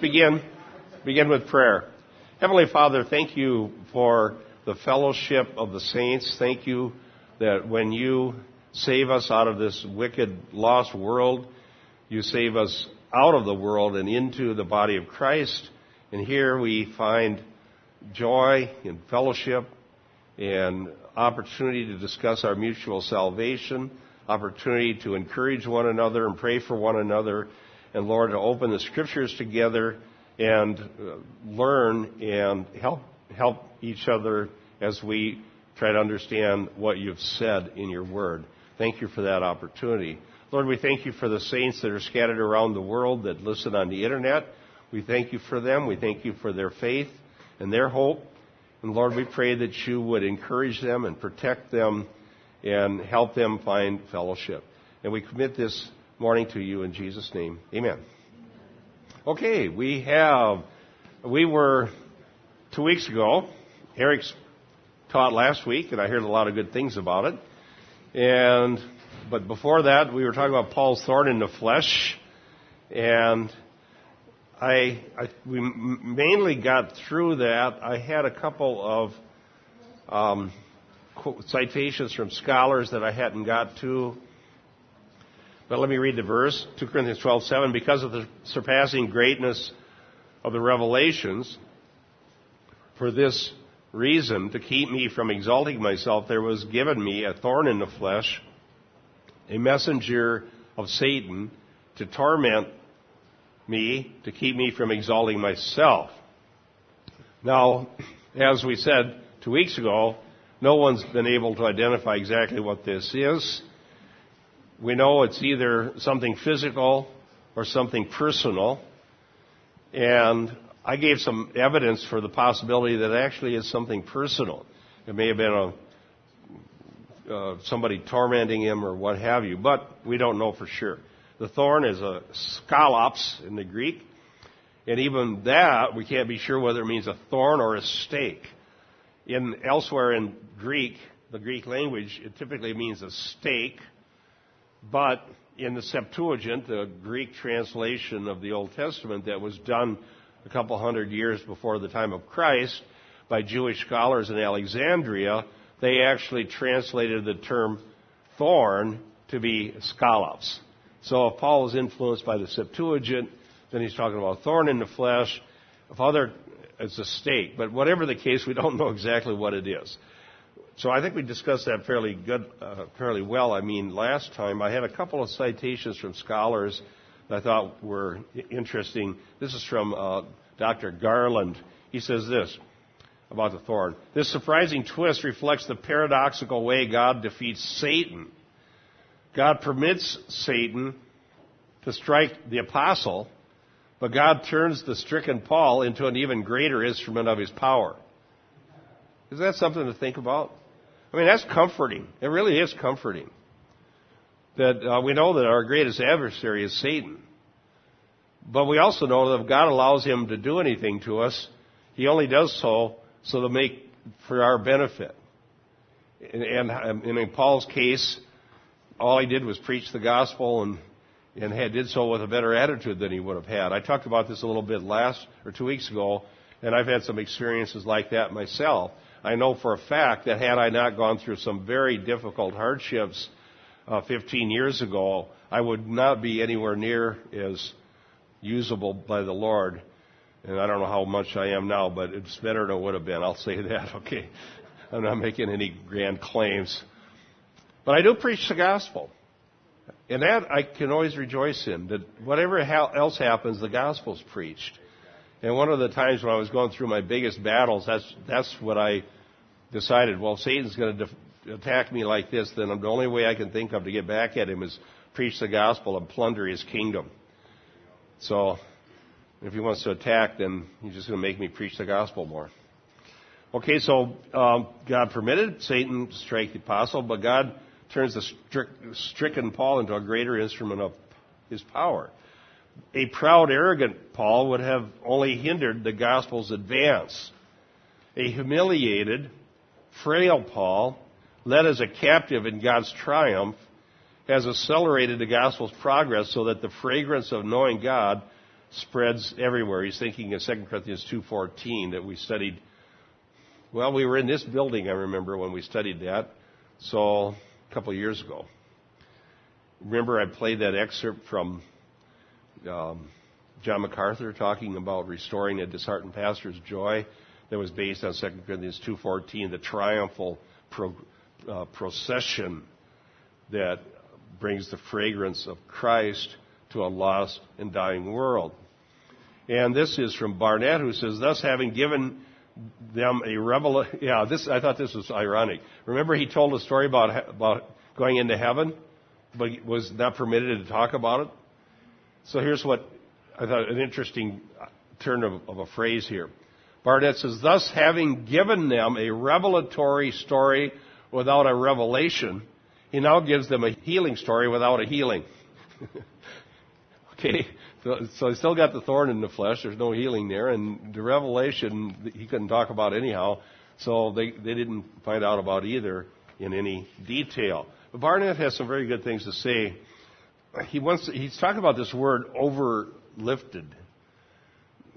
begin, begin with prayer. Heavenly Father, thank you for the fellowship of the saints. Thank you that when you save us out of this wicked, lost world, you save us out of the world and into the body of Christ. And here we find joy and fellowship and opportunity to discuss our mutual salvation, opportunity to encourage one another and pray for one another, and Lord, to open the scriptures together and uh, learn and help help each other as we try to understand what you've said in your word. Thank you for that opportunity. Lord, we thank you for the saints that are scattered around the world that listen on the internet. We thank you for them. We thank you for their faith and their hope. And Lord, we pray that you would encourage them and protect them and help them find fellowship. And we commit this morning to you in Jesus' name. Amen. Okay, we have, we were two weeks ago, Eric's taught last week, and I heard a lot of good things about it. And, but before that, we were talking about Paul's thorn in the flesh. And I, I we mainly got through that. I had a couple of um, citations from scholars that I hadn't got to. But let me read the verse, 2 Corinthians 12:7. Because of the surpassing greatness of the revelations, for this reason, to keep me from exalting myself, there was given me a thorn in the flesh, a messenger of Satan to torment me to keep me from exalting myself. Now, as we said two weeks ago, no one's been able to identify exactly what this is. We know it's either something physical or something personal. And I gave some evidence for the possibility that actually is something personal. It may have been a uh, somebody tormenting him or what have you, but we don't know for sure. The thorn is a skolops in the Greek. And even that, we can't be sure whether it means a thorn or a stake. In elsewhere in Greek, the Greek language, it typically means a stake. But in the Septuagint, the Greek translation of the Old Testament that was done a couple hundred years before the time of Christ by Jewish scholars in Alexandria, they actually translated the term thorn to be skolops. So if Paul is influenced by the Septuagint, then he's talking about thorn in the flesh. If other, it's a stake. But whatever the case, we don't know exactly what it is. So I think we discussed that fairly good, uh, fairly well. I mean, last time I had a couple of citations from scholars that I thought were interesting. This is from uh, Dr. Garland. He says this about the thorn. This surprising twist reflects the paradoxical way God defeats Satan God permits Satan to strike the apostle, but God turns the stricken Paul into an even greater instrument of his power. Is that something to think about? I mean, that's comforting. It really is comforting. That uh, we know that our greatest adversary is Satan. But we also know that if God allows him to do anything to us, he only does so so to make for our benefit. And, and, and in Paul's case, all he did was preach the gospel and and had, did so with a better attitude than he would have had. I talked about this a little bit last or two weeks ago, and I've had some experiences like that myself. I know for a fact that had I not gone through some very difficult hardships uh, 15 years ago, I would not be anywhere near as usable by the Lord. And I don't know how much I am now, but it's better than it would have been. I'll say that. Okay, I'm not making any grand claims. But I do preach the gospel. And that I can always rejoice in, that whatever else happens, the gospel's preached. And one of the times when I was going through my biggest battles, that's, that's what I decided, well, Satan's going to def- attack me like this, then the only way I can think of to get back at him is preach the gospel and plunder his kingdom. So, if he wants to attack, then he's just going to make me preach the gospel more. Okay, so um, God permitted Satan to strike the apostle, but God turns the stricken Paul into a greater instrument of his power. A proud, arrogant Paul would have only hindered the gospel's advance. A humiliated, frail Paul, led as a captive in God's triumph, has accelerated the gospel's progress so that the fragrance of knowing God spreads everywhere. He's thinking of 2 Corinthians 2.14 that we studied. Well, we were in this building, I remember, when we studied that. So, a couple of years ago. Remember I played that excerpt from um, John MacArthur talking about restoring a disheartened pastor's joy that was based on 2 Corinthians 2.14, the triumphal pro, uh, procession that brings the fragrance of Christ to a lost and dying world. And this is from Barnett, who says, thus having given them a revelation. Yeah, this I thought this was ironic. Remember, he told a story about about going into heaven, but was not permitted to talk about it. So here's what I thought an interesting turn of, of a phrase here. Barnett says, thus having given them a revelatory story without a revelation, he now gives them a healing story without a healing. okay, so, so he still got the thorn in the flesh. There's no healing there, and the revelation he couldn't talk about anyhow. So they they didn't find out about either in any detail. But Barnett has some very good things to say. He wants he's talking about this word overlifted.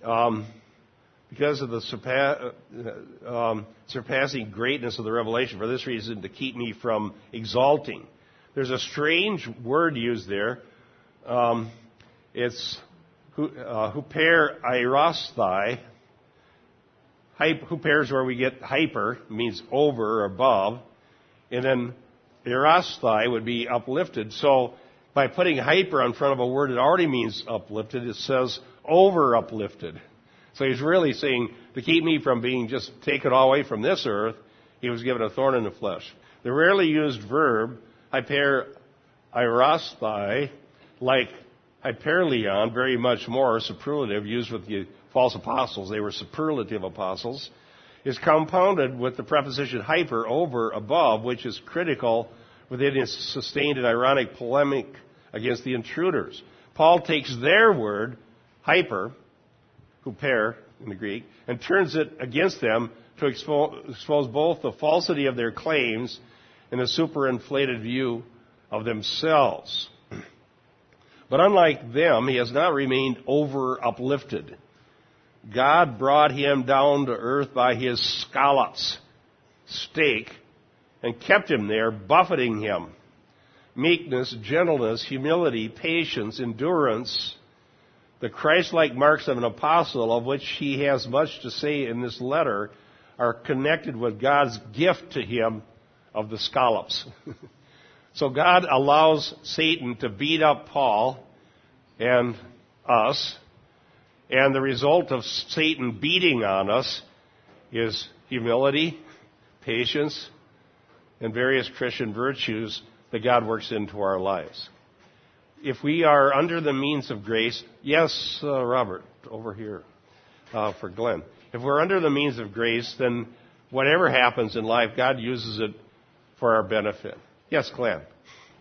Um, because of the uh, um, surpassing greatness of the revelation. For this reason, to keep me from exalting. There's a strange word used there. Um, it's uh, huper aerosthai. Huper is where we get hyper, means over or above. And then aerosthai would be uplifted. So by putting hyper in front of a word that already means uplifted, it says over uplifted. So he's really saying, to keep me from being just taken all away from this earth, he was given a thorn in the flesh. The rarely used verb, hyper aerosthai, like hyperleon, very much more superlative, used with the false apostles. They were superlative apostles, is compounded with the preposition hyper, over, above, which is critical within its sustained and ironic polemic against the intruders. Paul takes their word, hyper, huper in the Greek, and turns it against them to expo- expose both the falsity of their claims and a superinflated view of themselves. But unlike them, he has not remained over uplifted. God brought him down to earth by his skolops, stake, and kept him there, buffeting him. Meekness, gentleness, humility, patience, endurance, the Christ-like marks of an apostle, of which he has much to say in this letter, are connected with God's gift to him of the skolops. so God allows Satan to beat up Paul and us, and the result of Satan beating on us is humility, patience, and various Christian virtues that God works into our lives if we are under the means of grace, yes, uh, Robert, over here uh, for Glenn. If we're under the means of grace, then whatever happens in life, God uses it for our benefit. Yes, Glenn.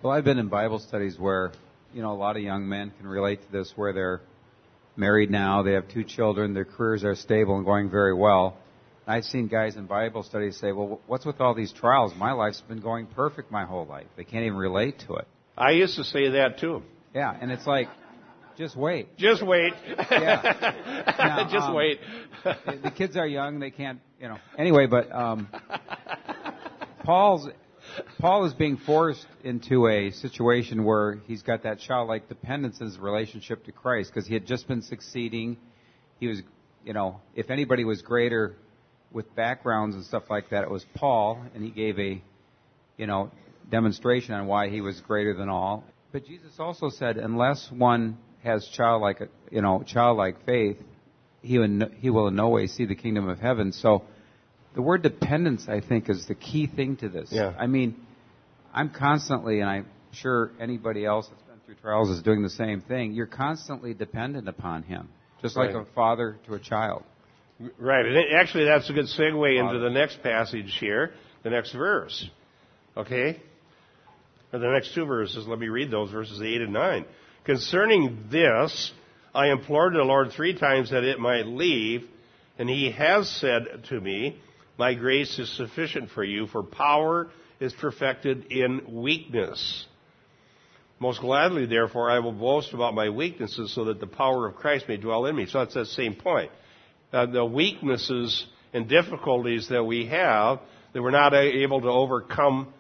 Well, I've been in Bible studies where, you know, a lot of young men can relate to this, where they're married now, they have two children, their careers are stable and going very well. I've seen guys in Bible studies say, well, what's with all these trials? My life's been going perfect my whole life. They can't even relate to it. I used to say that too. Yeah, and it's like, just wait. Just wait. Yeah. Now, just um, wait. the kids are young; they can't, you know. Anyway, but um, Paul's Paul is being forced into a situation where he's got that childlike dependence in his relationship to Christ because he had just been succeeding. He was, you know, if anybody was greater with backgrounds and stuff like that, it was Paul, and he gave a, you know, demonstration on why he was greater than all. But Jesus also said, unless one has childlike, you know, childlike faith, he will, he will in no way see the kingdom of heaven. So, the word dependence, I think, is the key thing to this. Yeah. I mean, I'm constantly, and I'm sure anybody else that's been through trials is doing the same thing. You're constantly dependent upon Him, just like Right. a father to a child. Right. And actually, that's a good segue into the next passage here, the next verse. Okay? The next two verses. Let me read those, verses 8 and 9. Concerning this, I implored the Lord three times that it might leave, and he has said to me, My grace is sufficient for you, for power is perfected in weakness. Most gladly, therefore, I will boast about my weaknesses so that the power of Christ may dwell in me. So that's the same point. Uh, the weaknesses and difficulties that we have that we're not able to overcome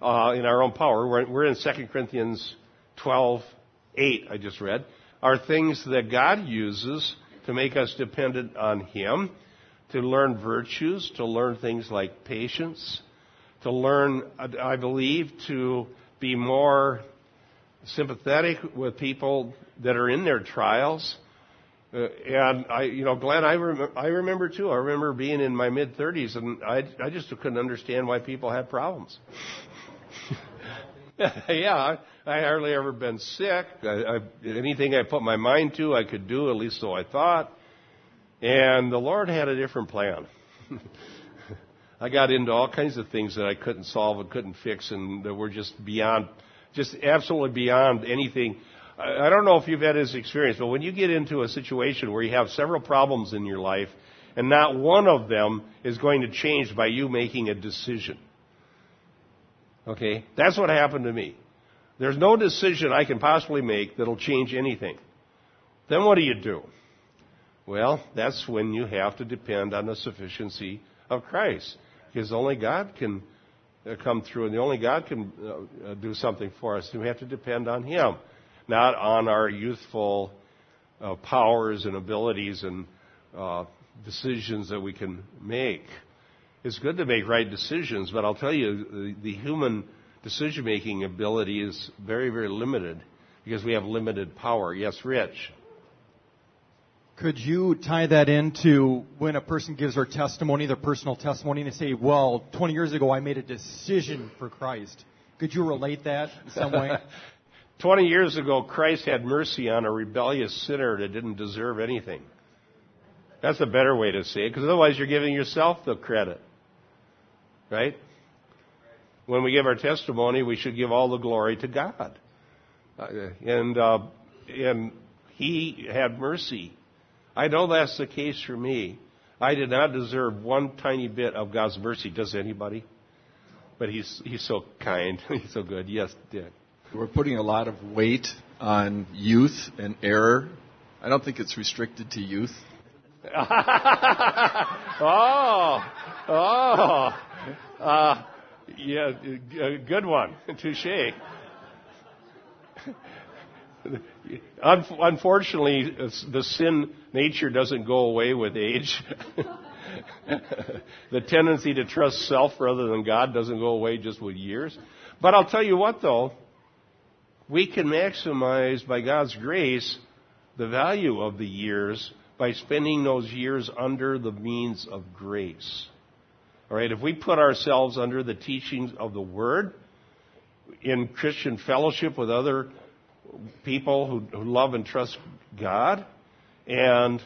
uh, in our own power. We're, we're in 2 Corinthians 12, 8, I just read, are things that God uses to make us dependent on Him, to learn virtues, to learn things like patience, to learn, I believe, to be more sympathetic with people that are in their trials. Uh, and I, you know, Glenn, I, rem- I remember too. I remember being in my mid 30s, and I, I just couldn't understand why people had problems. yeah, I, I hardly ever been sick. I, I, anything I put my mind to, I could do. At least so I thought. And the Lord had a different plan. I got into all kinds of things that I couldn't solve and couldn't fix, and that were just beyond just absolutely beyond anything. I don't know if you've had this experience, but when you get into a situation where you have several problems in your life, and not one of them is going to change by you making a decision. Okay? That's what happened to me. There's no decision I can possibly make that'll change anything. Then what do you do? Well, that's when you have to depend on the sufficiency of Christ. Because only God can uh, come through, and the only God can uh, uh, do something for us. We have to depend on Him, not on our youthful powers and abilities and decisions that we can make. It's good to make right decisions, but I'll tell you, the, the human decision making ability is very, very limited because we have limited power. Yes, Rich. Could you tie that into when a person gives their testimony, their personal testimony, and they say, well, 20 years ago I made a decision for Christ? Could you relate that in some way? 20 years ago, Christ had mercy on a rebellious sinner that didn't deserve anything. That's a better way to say it, because otherwise you're giving yourself the credit. Right? When we give our testimony, we should give all the glory to God. Uh, and, uh, and He had mercy I know that's the case for me. I did not deserve one tiny bit of God's mercy. Does anybody? But He's He's so kind. he's so good. Yes, Dick. We're putting a lot of weight on youth and error. I don't think it's restricted to youth. oh, oh, uh, yeah, a good one. Touche. Unfortunately, the sin nature doesn't go away with age. the tendency to trust self rather than God doesn't go away just with years. But I'll tell you what though, we can maximize by God's grace the value of the years by spending those years under the means of grace. All right, if we put ourselves under the teachings of the Word in Christian fellowship with other people who, who love and trust God, and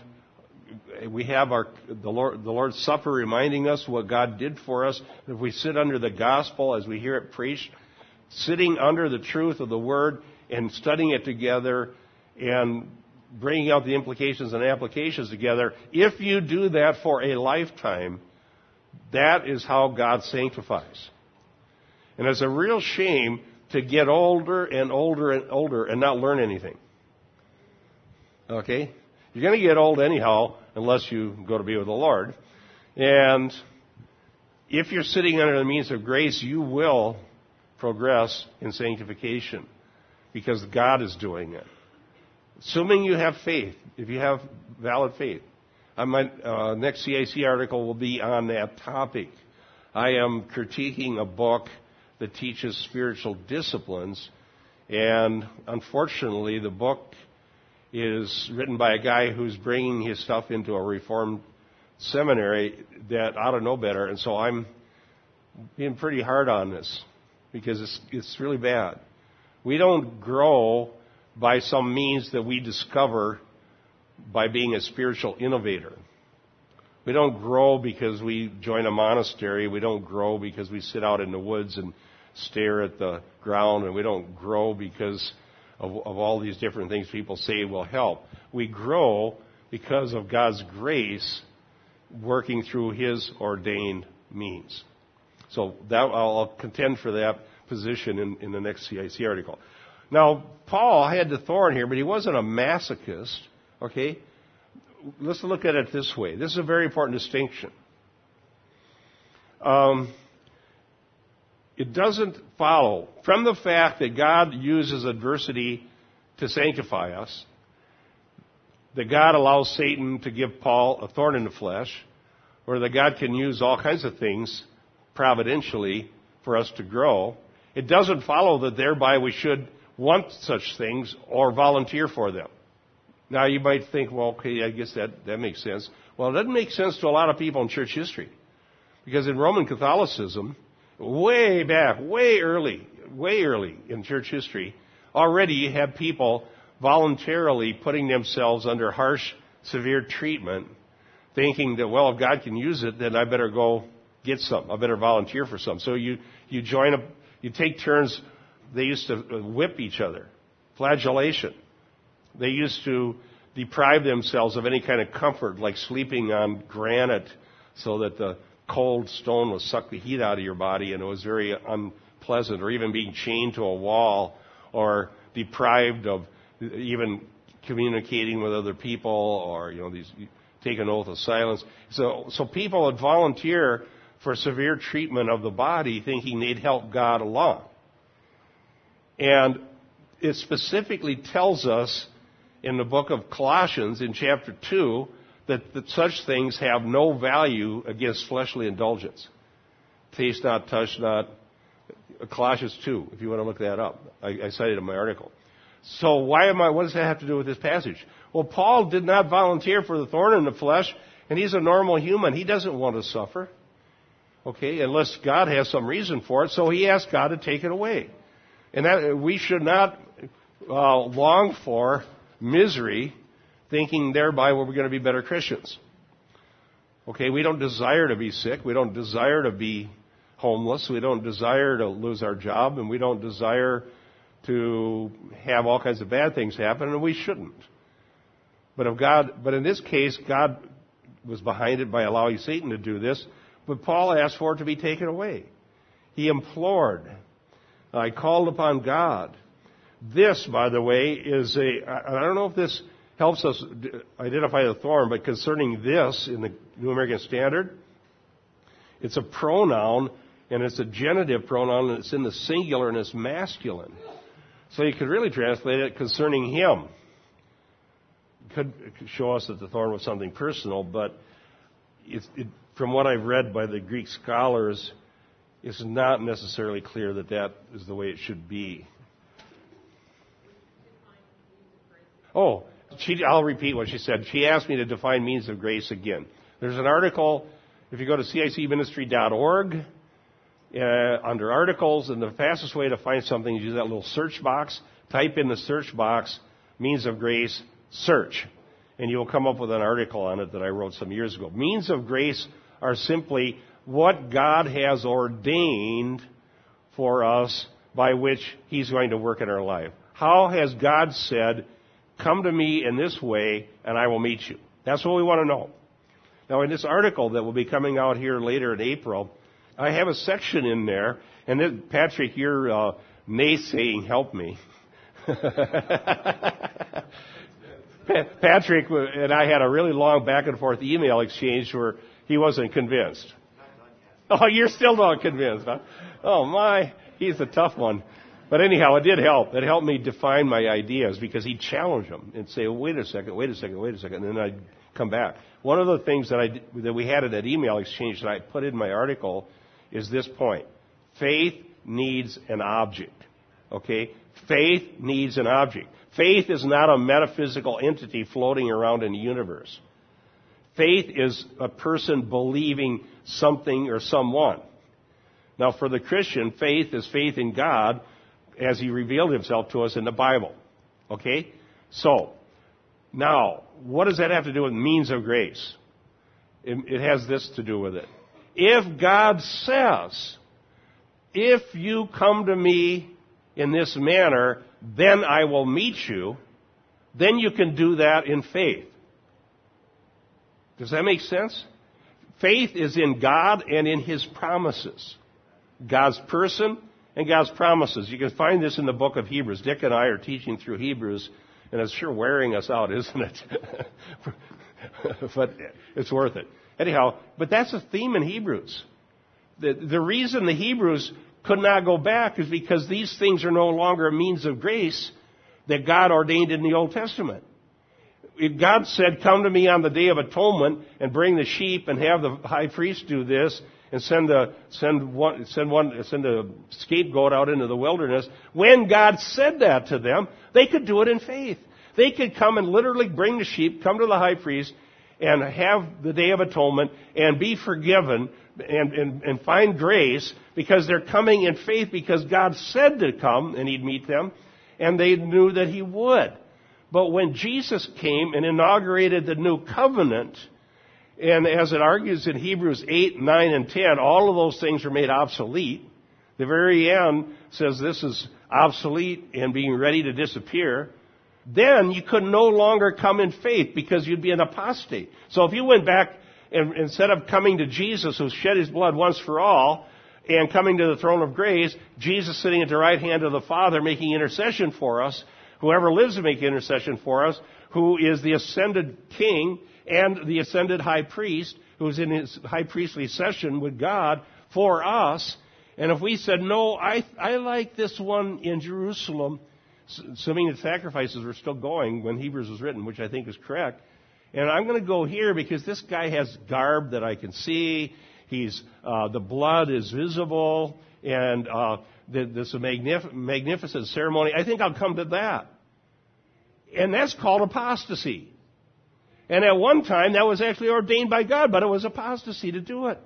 we have our the, Lord, the Lord's Supper reminding us what God did for us. If we sit under the gospel as we hear it preached, sitting under the truth of the Word and studying it together and bringing out the implications and applications together, if you do that for a lifetime, that is how God sanctifies. And it's a real shame to get older and older and older and not learn anything. Okay? You're going to get old anyhow unless you go to be with the Lord. And if you're sitting under the means of grace, you will progress in sanctification because God is doing it. Assuming you have faith, if you have valid faith. My uh, next CIC article will be on that topic. I am critiquing a book that teaches spiritual disciplines, and unfortunately, the book is written by a guy who's bringing his stuff into a reformed seminary that ought to know better, and so I'm being pretty hard on this because it's, it's really bad. We don't grow by some means that we discover by being a spiritual innovator. We don't grow because we join a monastery. We don't grow because we sit out in the woods and stare at the ground. And we don't grow because of, of all these different things people say will help. We grow because of God's grace working through His ordained means. So that, I'll contend for that position in, in the next CIC article. Now, Paul had the thorn here, but he wasn't a masochist. Okay? Let's look at it this way. This is a very important distinction. Um, it doesn't follow from the fact that God uses adversity to sanctify us, that God allows Satan to give Paul a thorn in the flesh, or that God can use all kinds of things providentially for us to grow. It doesn't follow that thereby we should want such things or volunteer for them. Now you might think, well, okay, I guess that, that makes sense. Well, it doesn't make sense to a lot of people in church history. Because in Roman Catholicism, way back, way early, way early in church history, already you had people voluntarily putting themselves under harsh, severe treatment, thinking that, well, if God can use it, then I better go get some. I better volunteer for some. So you, you join up, you take turns. They used to uh, whip each other. Flagellation. They used to deprive themselves of any kind of comfort, like sleeping on granite so that the cold stone would suck the heat out of your body and it was very unpleasant, or even being chained to a wall, or deprived of even communicating with other people, or, you know, these, take an oath of silence. So, so people would volunteer for severe treatment of the body thinking they'd help God along. And it specifically tells us in the book of Colossians in chapter 2 that, that such things have no value against fleshly indulgence. Taste not, touch not. Colossians 2, if you want to look that up. I, I cited in my article. So why am I, what does that have to do with this passage? Well, Paul did not volunteer for the thorn in the flesh, and he's a normal human. He doesn't want to suffer. Okay, unless God has some reason for it, so he asked God to take it away. And that, we should not uh, long for misery, thinking thereby we're going to be better Christians. Okay, we don't desire to be sick. We don't desire to be homeless. We don't desire to lose our job, and we don't desire to have all kinds of bad things happen, and we shouldn't. But if God, but in this case, God was behind it by allowing Satan to do this. But Paul asked for it to be taken away. He implored. I called upon God. This, by the way, is a, I don't know if this helps us identify the thorn, but concerning this in the New American Standard, it's a pronoun and it's a genitive pronoun and it's in the singular and it's masculine. So you could really translate it concerning him. It could show us that the thorn was something personal, but it, from what I've read by the Greek scholars, it's not necessarily clear that that is the way it should be. Oh, she, I'll repeat what she said. She asked me to define means of grace again. There's an article, if you go to cicministry.org, uh, under articles, and the fastest way to find something is use that little search box. Type in the search box, means of grace, search. And you'll come up with an article on it that I wrote some years ago. Means of grace are simply what God has ordained for us by which He's going to work in our life. How has God said, Come to me in this way, and I will meet you. That's what we want to know. Now, in this article that will be coming out here later in April, I have a section in there, and Patrick, you're uh, naysaying, help me. Patrick and I had a really long back and forth email exchange where he wasn't convinced. Oh, you're still not convinced, huh? Oh my, he's a tough one. But anyhow, it did help. It helped me define my ideas because he'd challenge them and say, wait a second, wait a second, wait a second, and then I'd come back. One of the things that I, that we had in that email exchange that I put in my article is this point. Faith needs an object. Okay? Faith needs an object. Faith is not a metaphysical entity floating around in the universe. Faith is a person believing something or someone. Now, for the Christian, faith is faith in God as He revealed Himself to us in the Bible. Okay? So, now, what does that have to do with means of grace? It, it has this to do with it. If God says, if you come to me in this manner, then I will meet you, then you can do that in faith. Does that make sense? Faith is in God and in His promises. God's person and God's promises. You can find this in the book of Hebrews. Dick and I are teaching through Hebrews, and it's sure wearing us out, isn't it? but it's worth it. Anyhow, but that's a theme in Hebrews. The, the reason the Hebrews could not go back is because these things are no longer a means of grace that God ordained in the Old Testament. If God said, come to me on the day of atonement and bring the sheep and have the high priest do this and send the, send one, send one, send a scapegoat out into the wilderness. When God said that to them, they could do it in faith. They could come and literally bring the sheep, come to the high priest, and have the Day of Atonement and be forgiven and, and, and find grace because they're coming in faith because God said to come and He'd meet them and they knew that He would. But when Jesus came and inaugurated the new covenant, and as it argues in Hebrews 8, 9, and 10, all of those things are made obsolete. The very end says this is obsolete and being ready to disappear then you could no longer come in faith because you'd be an apostate. So if you went back and instead of coming to Jesus who shed his blood once for all and coming to the throne of grace, Jesus sitting at the right hand of the Father making intercession for us, whoever lives to make intercession for us, who is the ascended king and the ascended high priest, who's in his high priestly session with God for us. And if we said, no, I, I like this one in Jerusalem, assuming that sacrifices were still going when Hebrews was written, which I think is correct. And I'm going to go here because this guy has garb that I can see. He's uh, the blood is visible, and uh, there's a magnif- magnificent ceremony. I think I'll come to that, and that's called apostasy. And at one time, that was actually ordained by God, but it was apostasy to do it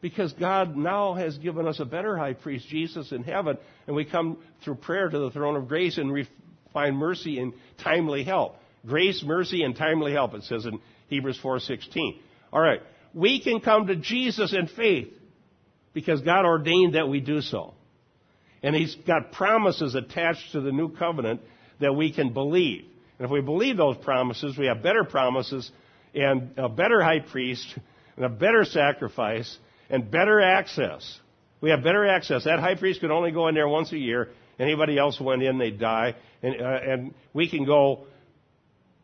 because God now has given us a better high priest, Jesus, in heaven, and we come through prayer to the throne of grace and we find mercy and timely help. Grace, mercy, and timely help, it says in Hebrews 4.16. All right. We can come to Jesus in faith because God ordained that we do so. And He's got promises attached to the new covenant that we can believe. And if we believe those promises, we have better promises and a better high priest and a better sacrifice and better access. We have better access. That high priest could only go in there once a year. Anybody else went in, they'd die. And, uh, and we can go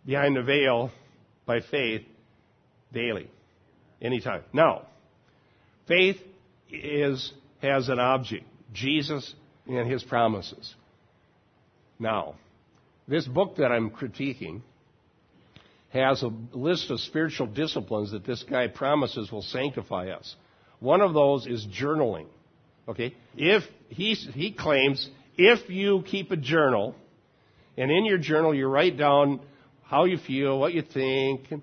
behind the veil by faith daily, anytime. Now, faith is has an object, Jesus and his promises. Now, this book that I'm critiquing has a list of spiritual disciplines that this guy promises will sanctify us. One of those is journaling. Okay? If he, he claims if you keep a journal, and in your journal you write down how you feel, what you think, and,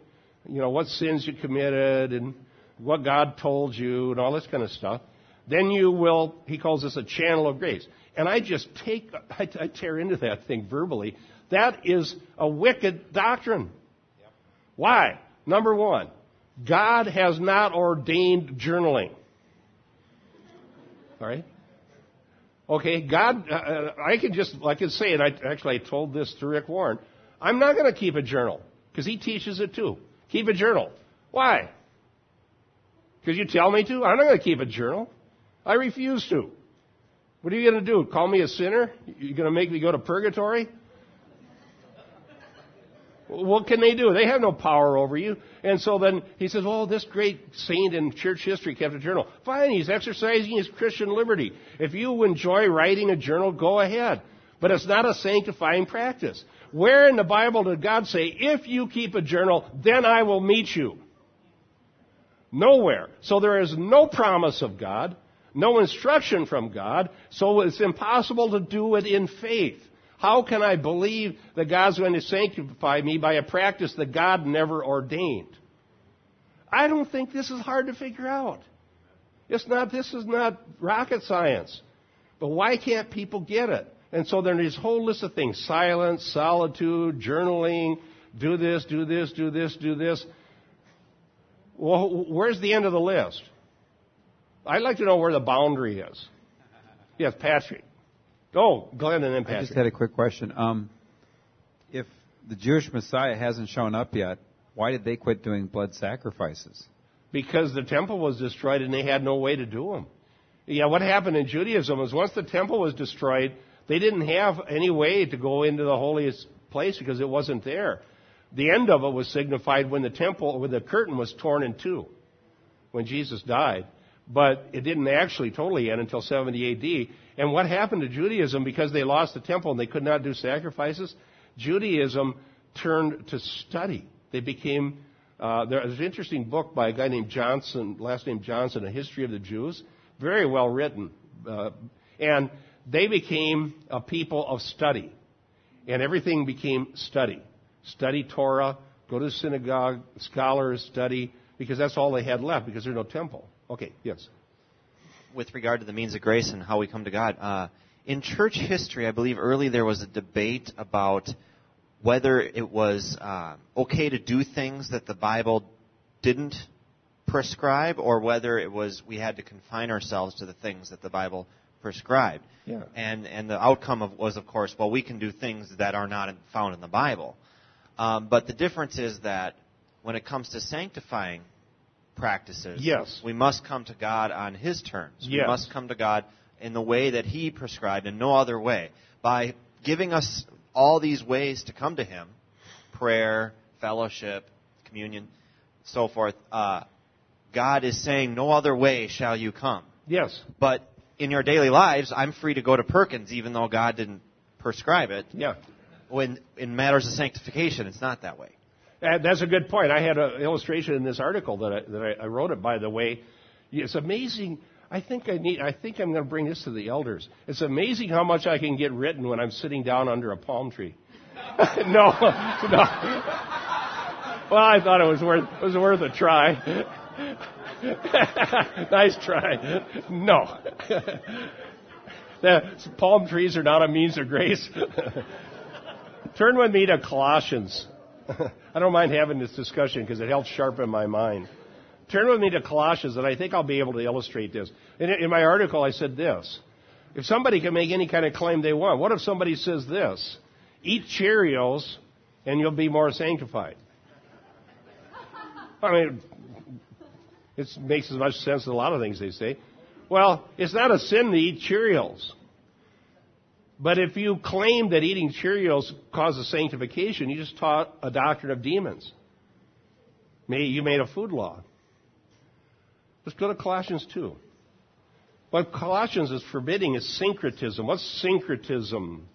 you know, what sins you committed, and what God told you, and all this kind of stuff, then you will, he calls this a channel of grace. And I just take, I, I tear into that thing verbally. That is a wicked doctrine. Why? Number one, God has not ordained journaling. All right? Okay, God, uh, uh I can just, I can say it. I, actually, I told this to Rick Warren. I'm not going to keep a journal because he teaches it too. Keep a journal. Why? Because you tell me to? I'm not going to keep a journal. I refuse to. What are you going to do? Call me a sinner? You're going to make me go to purgatory? What can they do? They have no power over you. And so then he says, well, this great saint in church history kept a journal. Fine, he's exercising his Christian liberty. If you enjoy writing a journal, go ahead. But it's not a sanctifying practice. Where in the Bible did God say, if you keep a journal, then I will meet you? Nowhere. So there is no promise of God, no instruction from God, so it's impossible to do it in faith. How can I believe that God's going to sanctify me by a practice that God never ordained? I don't think this is hard to figure out. It's not, this is not rocket science. But why can't people get it? And so there's this whole list of things silence, solitude, journaling, do this, do this, do this, do this. Well, where's the end of the list? I'd like to know where the boundary is. Yes, Patrick. Oh, Glenn and then Patrick. I just had a quick question. Um, if the Jewish Messiah hasn't shown up yet, why did they quit doing blood sacrifices? Because the temple was destroyed and they had no way to do them. Yeah, what happened in Judaism was once the temple was destroyed, they didn't have any way to go into the holiest place because it wasn't there. The end of it was signified when the temple, when the curtain was torn in two, when Jesus died. But it didn't actually totally end until 70 AD. And what happened to Judaism because they lost the temple and they could not do sacrifices? Judaism turned to study. They became, uh, there's an interesting book by a guy named Johnson, last name Johnson, A History of the Jews. Very well written. Uh, and they became a people of study. And everything became study. Study Torah, go to synagogue, scholars, study, because that's all they had left because there's no temple. Okay, yes. With regard to the means of grace and how we come to God, uh, in church history, I believe early there was a debate about whether it was uh, okay to do things that the Bible didn't prescribe, or whether it was we had to confine ourselves to the things that the Bible prescribed. Yeah. And and the outcome of, was, of course, well, we can do things that are not found in the Bible. Um, but the difference is that when it comes to sanctifying practices, Yes. we must come to God on His terms. Yes. We must come to God in the way that He prescribed, and no other way. By giving us all these ways to come to Him prayer, fellowship, communion, so forth uh, God is saying, No other way shall you come. Yes. But in your daily lives, I'm free to go to Perkins even though God didn't prescribe it. Yeah. When in matters of sanctification, it's not that way. That's a good point. I had an illustration in this article that I, that I, I wrote it, by the way. It's amazing. I think I need. I think I'm going to bring this to the elders. It's amazing how much I can get written when I'm sitting down under a palm tree. no, no. Well, I thought it was worth it was worth a try. nice try. No. the palm trees are not a means of grace. Turn with me to Colossians. I don't mind having this discussion because it helps sharpen my mind. Turn with me to Colossians, and I think I'll be able to illustrate this. In, in my article, I said this. If somebody can make any kind of claim they want, what if somebody says this? Eat Cheerios, and you'll be more sanctified. I mean, it makes as much sense as a lot of things they say. Well, it's not a sin to eat Cheerios. But if you claim that eating Cheerios causes sanctification, you just taught a doctrine of demons. You made a food law. Let's go to Colossians 2. What Colossians is forbidding is syncretism. What's syncretism?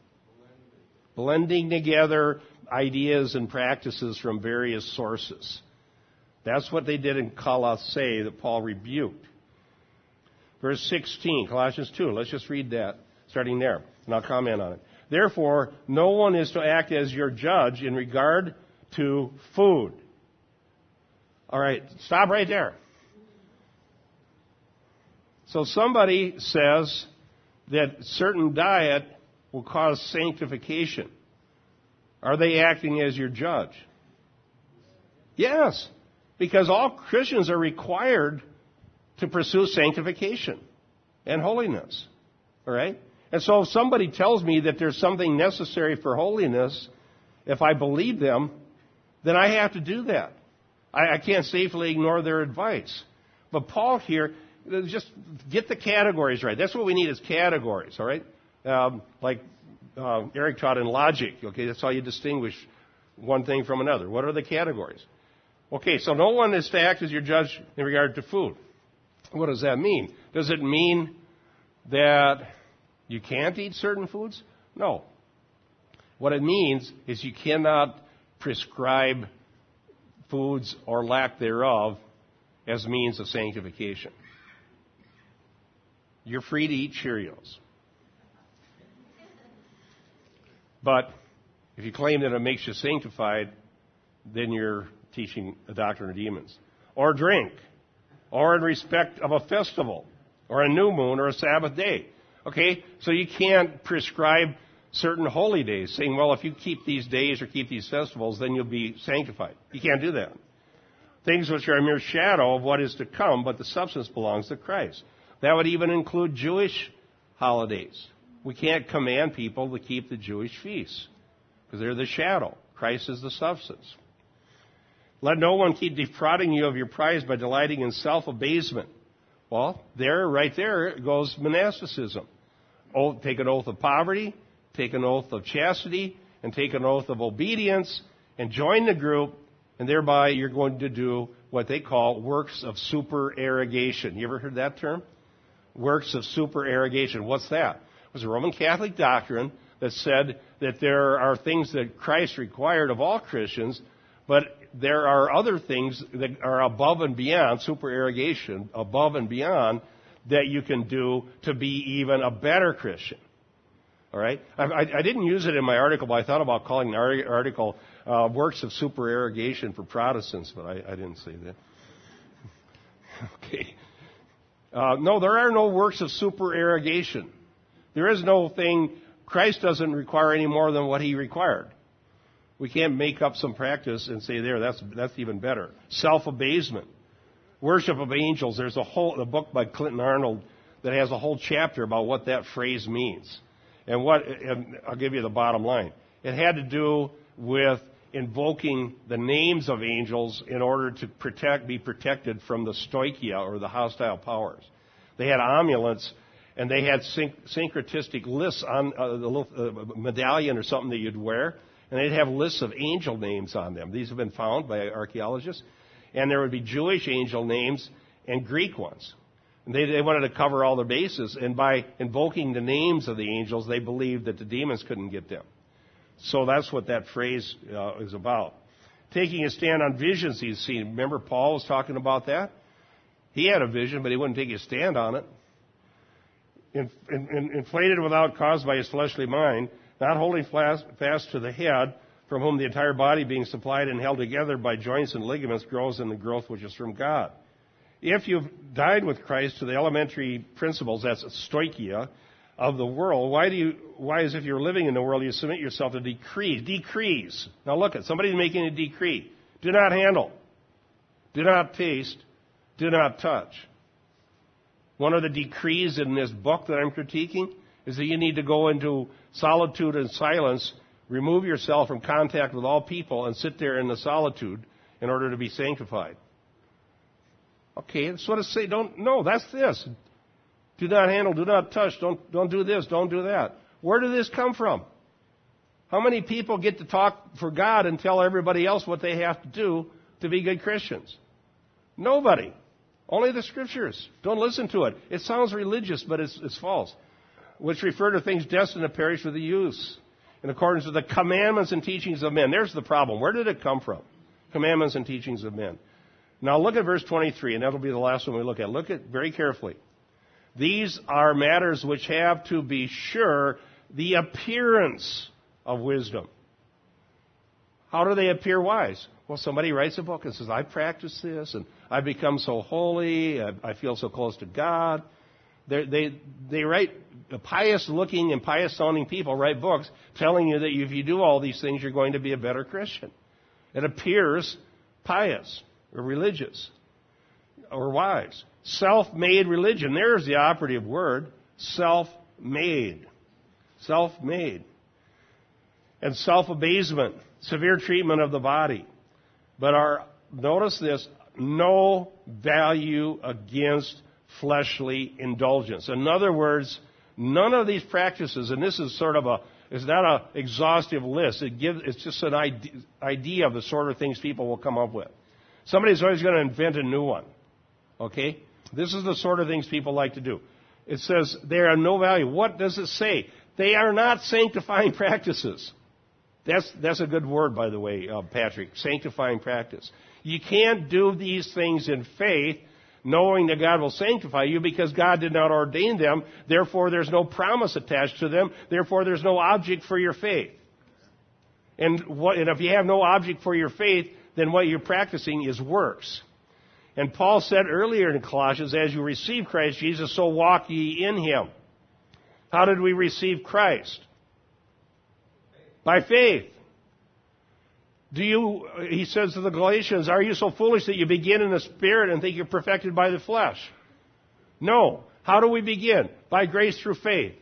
Blending together ideas and practices from various sources. That's what they did in Colossae that Paul rebuked. Verse 16, Colossians 2. Let's just read that, starting there, and I'll comment on it. Therefore, no one is to act as your judge in regard to food. All right, stop right there. So somebody says that certain diet will cause sanctification. Are they acting as your judge? Yes, because all Christians are required to pursue sanctification and holiness. All right? And so if somebody tells me that there's something necessary for holiness, if I believe them, then I have to do that. I, I can't safely ignore their advice. But Paul here, just get the categories right. That's what we need is categories, all right? Um, like uh, Eric taught in logic, okay? That's how you distinguish one thing from another. What are the categories? Okay, so no one is to act as your judge in regard to food. What does that mean? Does it mean that you can't eat certain foods? No. What it means is you cannot prescribe foods or lack thereof as means of sanctification. You're free to eat Cheerios. But if you claim that it makes you sanctified, then you're teaching a doctrine of demons. Or drink. Or in respect of a festival. Or a new moon or a Sabbath day. Okay? So you can't prescribe certain holy days, saying, well, if you keep these days or keep these festivals, then you'll be sanctified. You can't do that. Things which are a mere shadow of what is to come, but the substance belongs to Christ. That would even include Jewish holidays. We can't command people to keep the Jewish feasts because they're the shadow. Christ is the substance. Let no one keep defrauding you of your prize by delighting in self abasement, Well, there, right there, goes monasticism. Oath, take an oath of poverty, take an oath of chastity, and take an oath of obedience, and join the group, and thereby you're going to do what they call works of supererogation. You ever heard that term? Works of supererogation. What's that? It was a Roman Catholic doctrine that said that there are things that Christ required of all Christians, but there are other things that are above and beyond supererogation, above and beyond that you can do to be even a better Christian. All right? I, I, I didn't use it in my article, but I thought about calling the article uh, Works of Supererogation for Protestants, but I, I didn't say that. okay. Uh, no, there are no works of supererogation. There is no thing, Christ doesn't require any more than what he required. We can't make up some practice and say, there, that's, that's even better. Self abasement. Worship of angels. There's a whole, a book by Clinton Arnold that has a whole chapter about what that phrase means. And what, and I'll give you the bottom line. It had to do with invoking the names of angels in order to protect, be protected from the stoicheia or the hostile powers. They had amulets and they had syn- syncretistic lists on uh, the little uh, medallion or something that you'd wear, and they'd have lists of angel names on them. These have been found by archaeologists, and there would be Jewish angel names and Greek ones. And they, they wanted to cover all their bases, and by invoking the names of the angels, they believed that the demons couldn't get them. So that's what that phrase uh, is about. Taking a stand on visions he's seen. Remember, Paul was talking about that? He had a vision, but he wouldn't take a stand on it. In, in, inflated without cause by his fleshly mind, not holding fast, to the head, from whom the entire body being supplied and held together by joints and ligaments grows in the growth which is from God. If you've died with Christ to the elementary principles, that's stoicheia, of the world, why do you, why as if you're living in the world, you submit yourself to decrees? Decrees. Now look at somebody's making a decree. Do not handle. Do not taste. Do not touch. One of the decrees in this book that I'm critiquing is that you need to go into solitude and silence, remove yourself from contact with all people, and sit there in the solitude in order to be sanctified. Okay, that's what it say. Don't no, that's this. Do not handle, do not touch, don't don't do this, don't do that. Where did this come from? How many people get to talk for God and tell everybody else what they have to do to be good Christians? Nobody. Only the scriptures. Don't listen to it. It sounds religious, but it's, it's false. Which refer to things destined to perish with the use, in accordance with the commandments and teachings of men. There's the problem. Where did it come from? Commandments and teachings of men. Now look at verse 23, and that'll be the last one we look at. Look at very carefully. These are matters which have to be sure the appearance of wisdom. How do they appear wise? Well, somebody writes a book and says, I practice this and I've become so holy, I feel so close to God. They're, they they write pious looking and pious sounding people write books telling you that if you do all these things, you're going to be a better Christian. It appears pious or religious or wise. Self made religion. There's the operative word. Self made. Self made. And self abasement. Severe treatment of the body. But our, notice this, no value against fleshly indulgence. In other words, none of these practices, and this is sort of a, it's not an exhaustive list. It gives, it's just an idea of the sort of things people will come up with. Somebody's always going to invent a new one. Okay? This is the sort of things people like to do. It says they are no value. What does it say? They are not sanctifying practices. That's, that's a good word, by the way, uh, Patrick. Sanctifying practice. You can't do these things in faith knowing that God will sanctify you because God did not ordain them. Therefore, there's no promise attached to them. Therefore, there's no object for your faith. And, what, and if you have no object for your faith, then what you're practicing is works. And Paul said earlier in Colossians, as you receive Christ Jesus, so walk ye in him. How did we receive Christ? By faith. Do you, he says to the Galatians, are you so foolish that you begin in the Spirit and think you're perfected by the flesh? No. How do we begin? By grace through faith.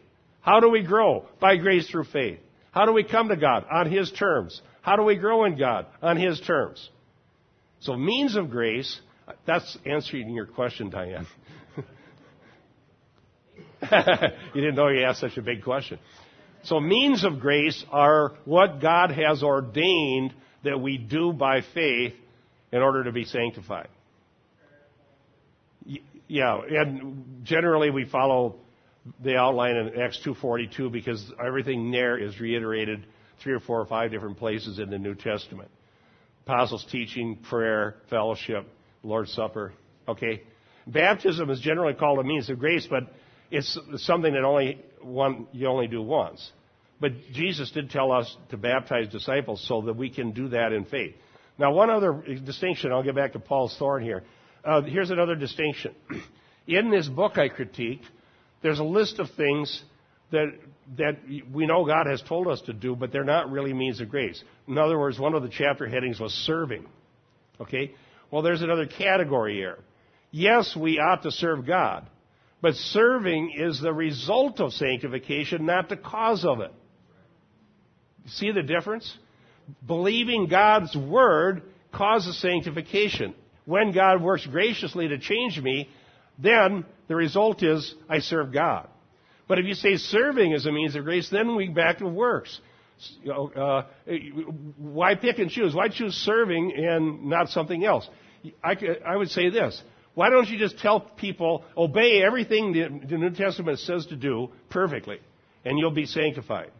How do we grow? By grace through faith. How do we come to God? On His terms. How do we grow in God? On His terms. So means of grace That's answering your question, Diane. you didn't know you asked such a big question. So means of grace are what God has ordained that we do by faith in order to be sanctified. Yeah, and generally we follow the outline in Acts 2.42 because everything there is reiterated three or four or five different places in the New Testament. Apostles' teaching, prayer, fellowship, Lord's Supper. Okay? Baptism is generally called a means of grace, but it's something that only one, you only do once. But Jesus did tell us to baptize disciples so that we can do that in faith. Now, one other distinction, I'll get back to Paul's thorn here. Uh, here's another distinction. In this book I critiqued, there's a list of things that, that we know God has told us to do, but they're not really means of grace. In other words, one of the chapter headings was serving. Okay? Well, there's another category here. Yes, we ought to serve God, but serving is the result of sanctification, not the cause of it. See the difference? Believing God's word causes sanctification. When God works graciously to change me, then the result is I serve God. But if you say serving is a means of grace, then we back to works. Uh, why pick and choose? Why choose serving and not something else? I, I would say this. Why don't you just tell people, obey everything the, the New Testament says to do perfectly, and you'll be sanctified?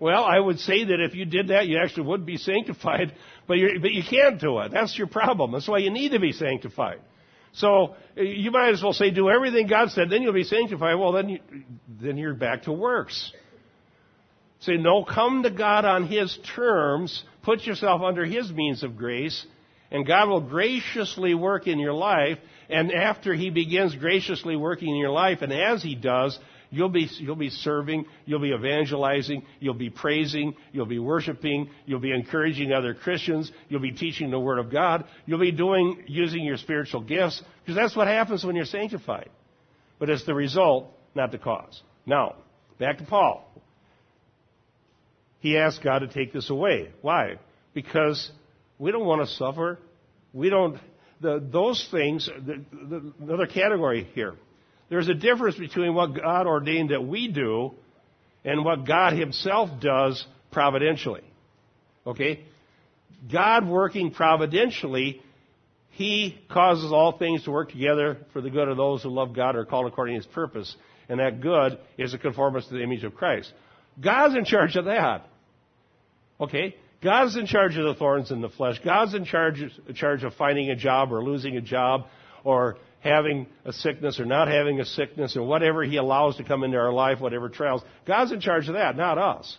Well, I would say that if you did that, you actually would be sanctified, but, but you can't do it. That's your problem. That's why you need to be sanctified. So eh, you might as well say, do everything God said, then you'll be sanctified. Well, then, you, then you're back to works. Say, no, come to God on His terms, put yourself under His means of grace, and God will graciously work in your life. And after He begins graciously working in your life, and as He does, You'll be, you'll be serving, you'll be evangelizing, you'll be praising, you'll be worshiping, you'll be encouraging other Christians, you'll be teaching the Word of God, you'll be doing, using your spiritual gifts, because that's what happens when you're sanctified. But it's the result, not the cause. Now, back to Paul. He asked God to take this away. Why? Because we don't want to suffer. We don't, the, those things, the, the, another category here. There's a difference between what God ordained that we do and what God Himself does providentially. Okay? God working providentially, He causes all things to work together for the good of those who love God or are called according to His purpose. And that good is a conformance to the image of Christ. God's in charge of that. Okay? God's in charge of the thorns in the flesh. God's in charge, in charge of finding a job or losing a job or having a sickness or not having a sickness or whatever He allows to come into our life, whatever trials. God's in charge of that, not us.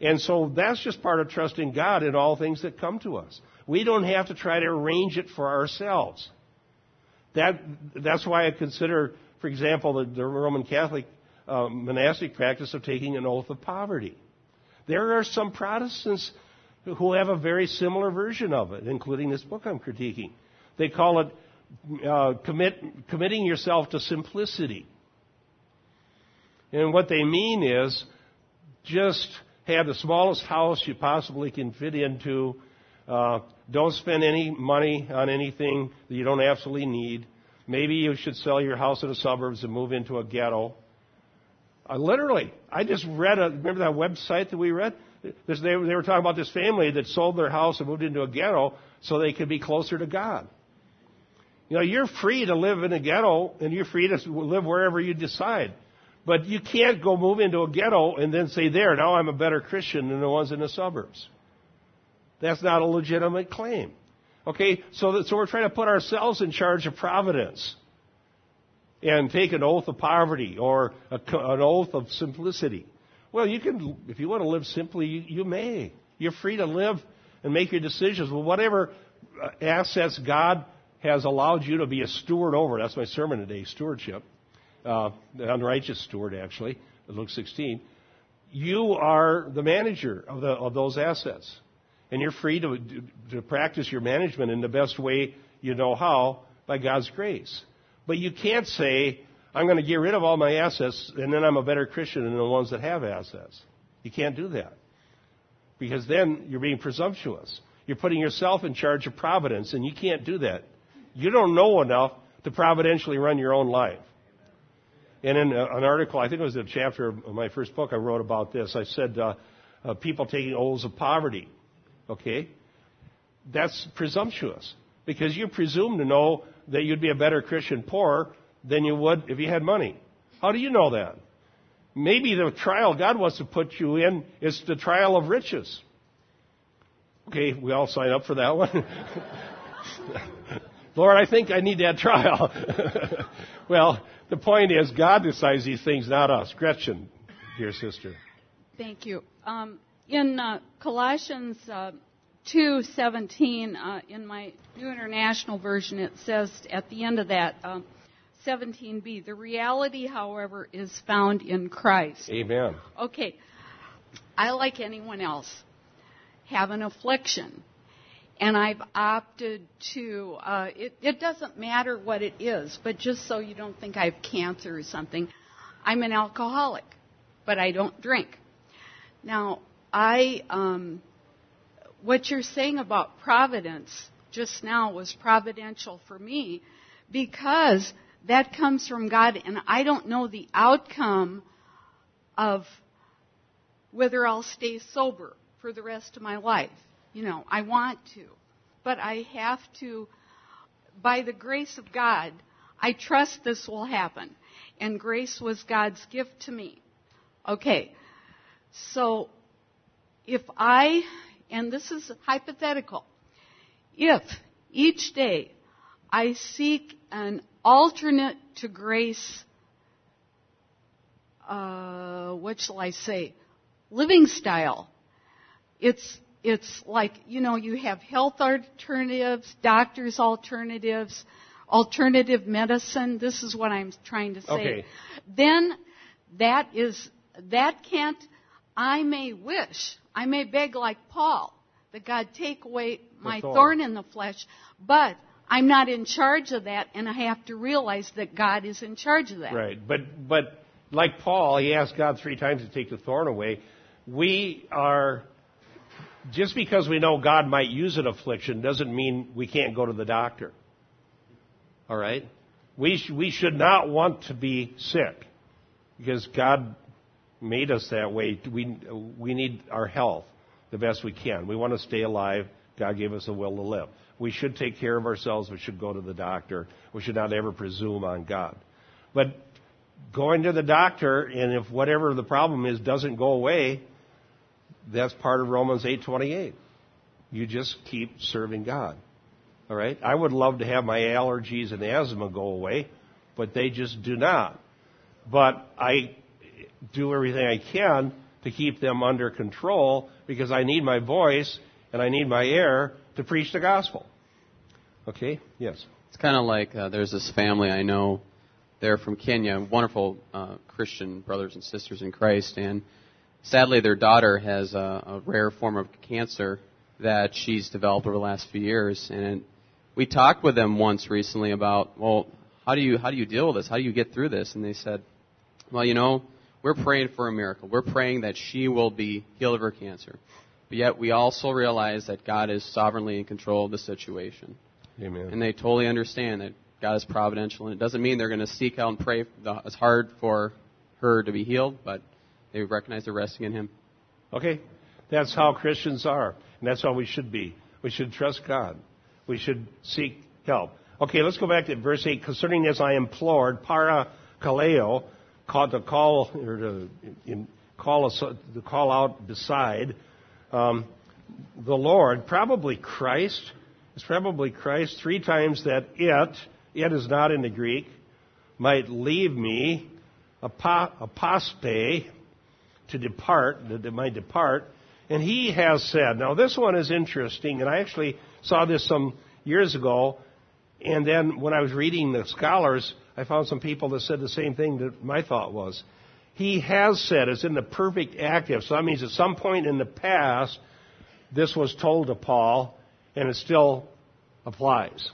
And so that's just part of trusting God in all things that come to us. We don't have to try to arrange it for ourselves. That, that's why I consider, for example, the, the Roman Catholic uh, monastic practice of taking an oath of poverty. There are some Protestants who have a very similar version of it, including this book I'm critiquing. They call it uh, commit, committing yourself to simplicity. And what they mean is just have the smallest house you possibly can fit into. Uh, don't spend any money on anything that you don't absolutely need. Maybe you should sell your house in the suburbs and move into a ghetto. Uh, literally, I just read a, remember that website that we read? They, they were talking about this family that sold their house and moved into a ghetto so they could be closer to God. You know, you're free to live in a ghetto and you're free to live wherever you decide. But you can't go move into a ghetto and then say, there, now I'm a better Christian than the ones in the suburbs. That's not a legitimate claim. Okay, so, that, so we're trying to put ourselves in charge of providence and take an oath of poverty or a, an oath of simplicity. Well, you can, if you want to live simply, you, you may. You're free to live and make your decisions with whatever uh, assets God has allowed you to be a steward over. That's my sermon today, stewardship. Uh, the unrighteous steward, actually, Luke 16. You are the manager of, the, of those assets. And you're free to, to practice your management in the best way you know how by God's grace. But you can't say, I'm going to get rid of all my assets and then I'm a better Christian than the ones that have assets. You can't do that. Because then you're being presumptuous. You're putting yourself in charge of providence, and you can't do that. You don't know enough to providentially run your own life. And in an article, I think it was a chapter of my first book, I wrote about this. I said, uh, uh, people taking oaths of poverty. Okay? That's presumptuous. Because you presume to know that you'd be a better Christian poor than you would if you had money. How do you know that? Maybe the trial God wants to put you in is the trial of riches. Okay, we all sign up for that one. Lord, I think I need that trial. well, the point is, God decides these things, not us. Gretchen, dear sister. Thank you. Um, in uh, Colossians uh, 2:17, uh, in my New International Version, it says at the end of that, 17b, uh, the reality, however, is found in Christ. Amen. Okay. I, like anyone else, have an affliction. And I've opted to, uh, it, it doesn't matter what it is, but just so you don't think I have cancer or something, I'm an alcoholic, but I don't drink. Now, I, um, what you're saying about providence just now was providential for me because that comes from God and I don't know the outcome of whether I'll stay sober for the rest of my life. You know, I want to. But I have to, by the grace of God, I trust this will happen. And grace was God's gift to me. Okay. So if I, and this is hypothetical, if each day I seek an alternate to grace, uh, what shall I say, living style, it's, it's like, you know, you have health alternatives, doctors alternatives, alternative medicine. This is what I'm trying to say. Okay. Then that is, that can't, I may wish I may beg like Paul that God take away my thorn. thorn in the flesh, but I'm not in charge of that, and I have to realize that God is in charge of that. Right, but but like Paul, he asked God three times to take the thorn away. We are just because we know God might use an affliction doesn't mean we can't go to the doctor. All right, we sh- we should not want to be sick because God made us that way. We, we need our health the best we can. We want to stay alive. God gave us a will to live. We should take care of ourselves. We should go to the doctor. We should not ever presume on God. But going to the doctor, and if whatever the problem is doesn't go away, that's part of Romans 8:28. You just keep serving God. All right? I would love to have my allergies and asthma go away, but they just do not. But I do everything I can to keep them under control because I need my voice and I need my air to preach the gospel. Okay? Yes. It's kind of like uh, there's this family I know. They're from Kenya, wonderful uh, Christian brothers and sisters in Christ, and sadly their daughter has a, a rare form of cancer that she's developed over the last few years. And we talked with them once recently about, well, how do you how do you deal with this? How do you get through this? And they said, well, you know, we're praying for a miracle. We're praying that she will be healed of her cancer. But yet we also realize that God is sovereignly in control of the situation. Amen. And they totally understand that God is providential. And it doesn't mean they're going to seek out and pray as hard for her to be healed, but they recognize they're resting in Him. Okay? That's how Christians are. And that's how we should be. We should trust God. We should seek help. Okay, let's go back to verse 8. Concerning this, I implored, para kaleo, call, to call or to in, call to call out beside um, the Lord, probably Christ. It's probably Christ three times that it, it is not in the Greek, might leave me aposte to depart, that it might depart. And he has said, now this one is interesting, and I actually saw this some years ago, and then when I was reading the scholars, I found some people that said the same thing that my thought was. He has said it's in the perfect active, so that means at some point in the past, this was told to Paul, and it still applies.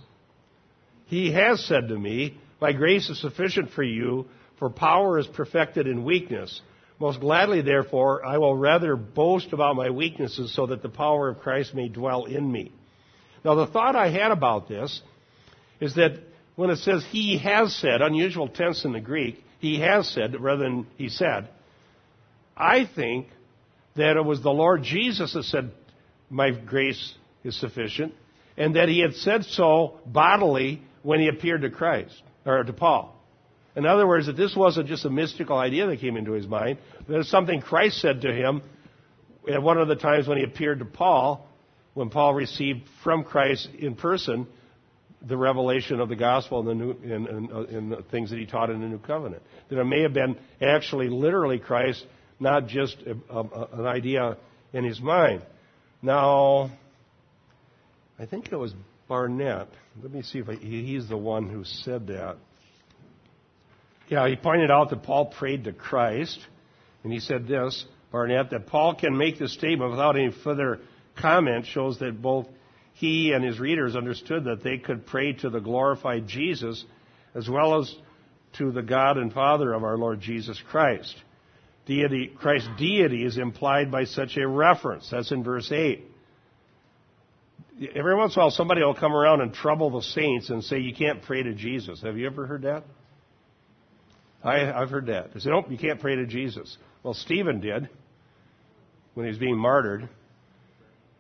He has said to me, My grace is sufficient for you, for power is perfected in weakness. Most gladly, therefore, I will rather boast about my weaknesses so that the power of Christ may dwell in me. Now, the thought I had about this is that when it says he has said, unusual tense in the Greek, he has said rather than he said, I think that it was the Lord Jesus that said, My grace is sufficient, and that he had said so bodily when he appeared to Christ, or to Paul. In other words, that this wasn't just a mystical idea that came into his mind, it's something Christ said to him at one of the times when he appeared to Paul, when Paul received from Christ in person the revelation of the gospel and the, new, and, and, uh, and the things that he taught in the new covenant. That it may have been actually literally Christ, not just a, a, an idea in his mind. Now, I think it was Barnett. Let me see if I, he's the one who said that. Yeah, he pointed out that Paul prayed to Christ, and he said this, Barnett, that Paul can make this statement without any further comment shows that both he and his readers understood that they could pray to the glorified Jesus as well as to the God and Father of our Lord Jesus Christ. Deity, Christ's deity is implied by such a reference. That's in verse 8. Every once in a while, somebody will come around and trouble the saints and say, You can't pray to Jesus. Have you ever heard that? I, have heard that. They say, Nope, oh, you can't pray to Jesus. Well, Stephen did when he was being martyred.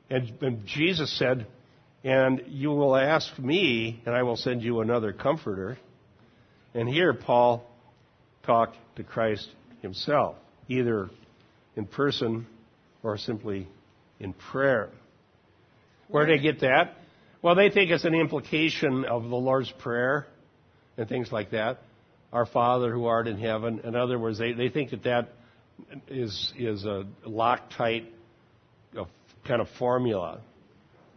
And, and Jesus said, and you will ask me, and I will send you another comforter. And here Paul talked to Christ himself, either in person or simply in prayer. Where did they get that? Well, they think it's an implication of the Lord's Prayer and things like that. Our Father who art in heaven. In other words, they, they think that that is, is a Loctite kind of formula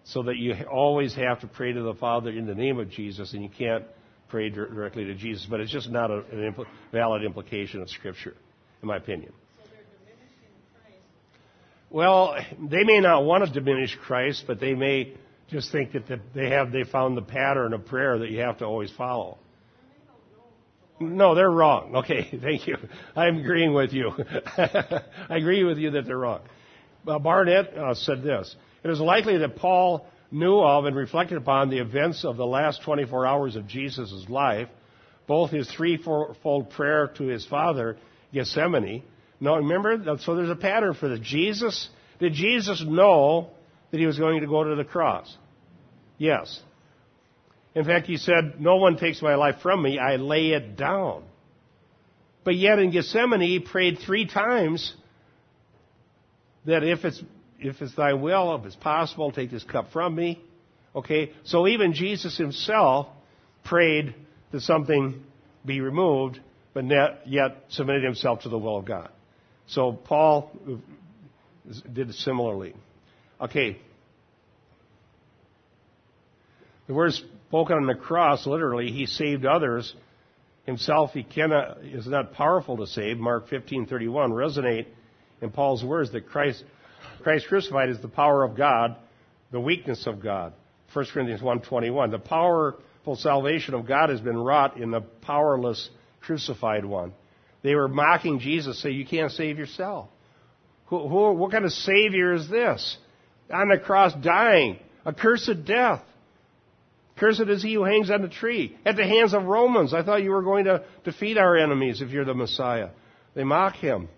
so that you always have to pray to the Father in the name of Jesus, and you can't pray directly to Jesus. But it's just not a, an impl- valid implication of Scripture, in my opinion. Well, they may not want to diminish Christ, but they may just think that they have they found the pattern of prayer that you have to always follow. No, they're wrong. Okay, thank you. I'm agreeing with you. I agree with you that they're wrong. Uh, Barnett uh, said this. It is likely that Paul knew of and reflected upon the events of the last 24 hours of Jesus' life, both his threefold prayer to his Father, Gethsemane. Now, remember, so there's a pattern for this. Jesus, did Jesus know that he was going to go to the cross? Yes. In fact, he said, No one takes my life from me, I lay it down. But yet in Gethsemane, he prayed three times that if it's if it's thy will, if it's possible, take this cup from me. Okay? So even Jesus himself prayed that something be removed, but yet submitted himself to the will of God. So Paul did similarly. Okay. The word spoken on the cross, literally, he saved others. Himself, he cannot, is not powerful to save. Mark 15:31 resonate in Paul's words that Christ Christ crucified is the power of God, the weakness of God. 1 Corinthians 1.21. The powerful salvation of God has been wrought in the powerless crucified one. They were mocking Jesus, saying, you can't save yourself. Who, who, what kind of savior is this? On the cross dying, a cursed death. Cursed is he who hangs on the tree. At the hands of Romans. I thought you were going to defeat our enemies if you're the Messiah. They mock him.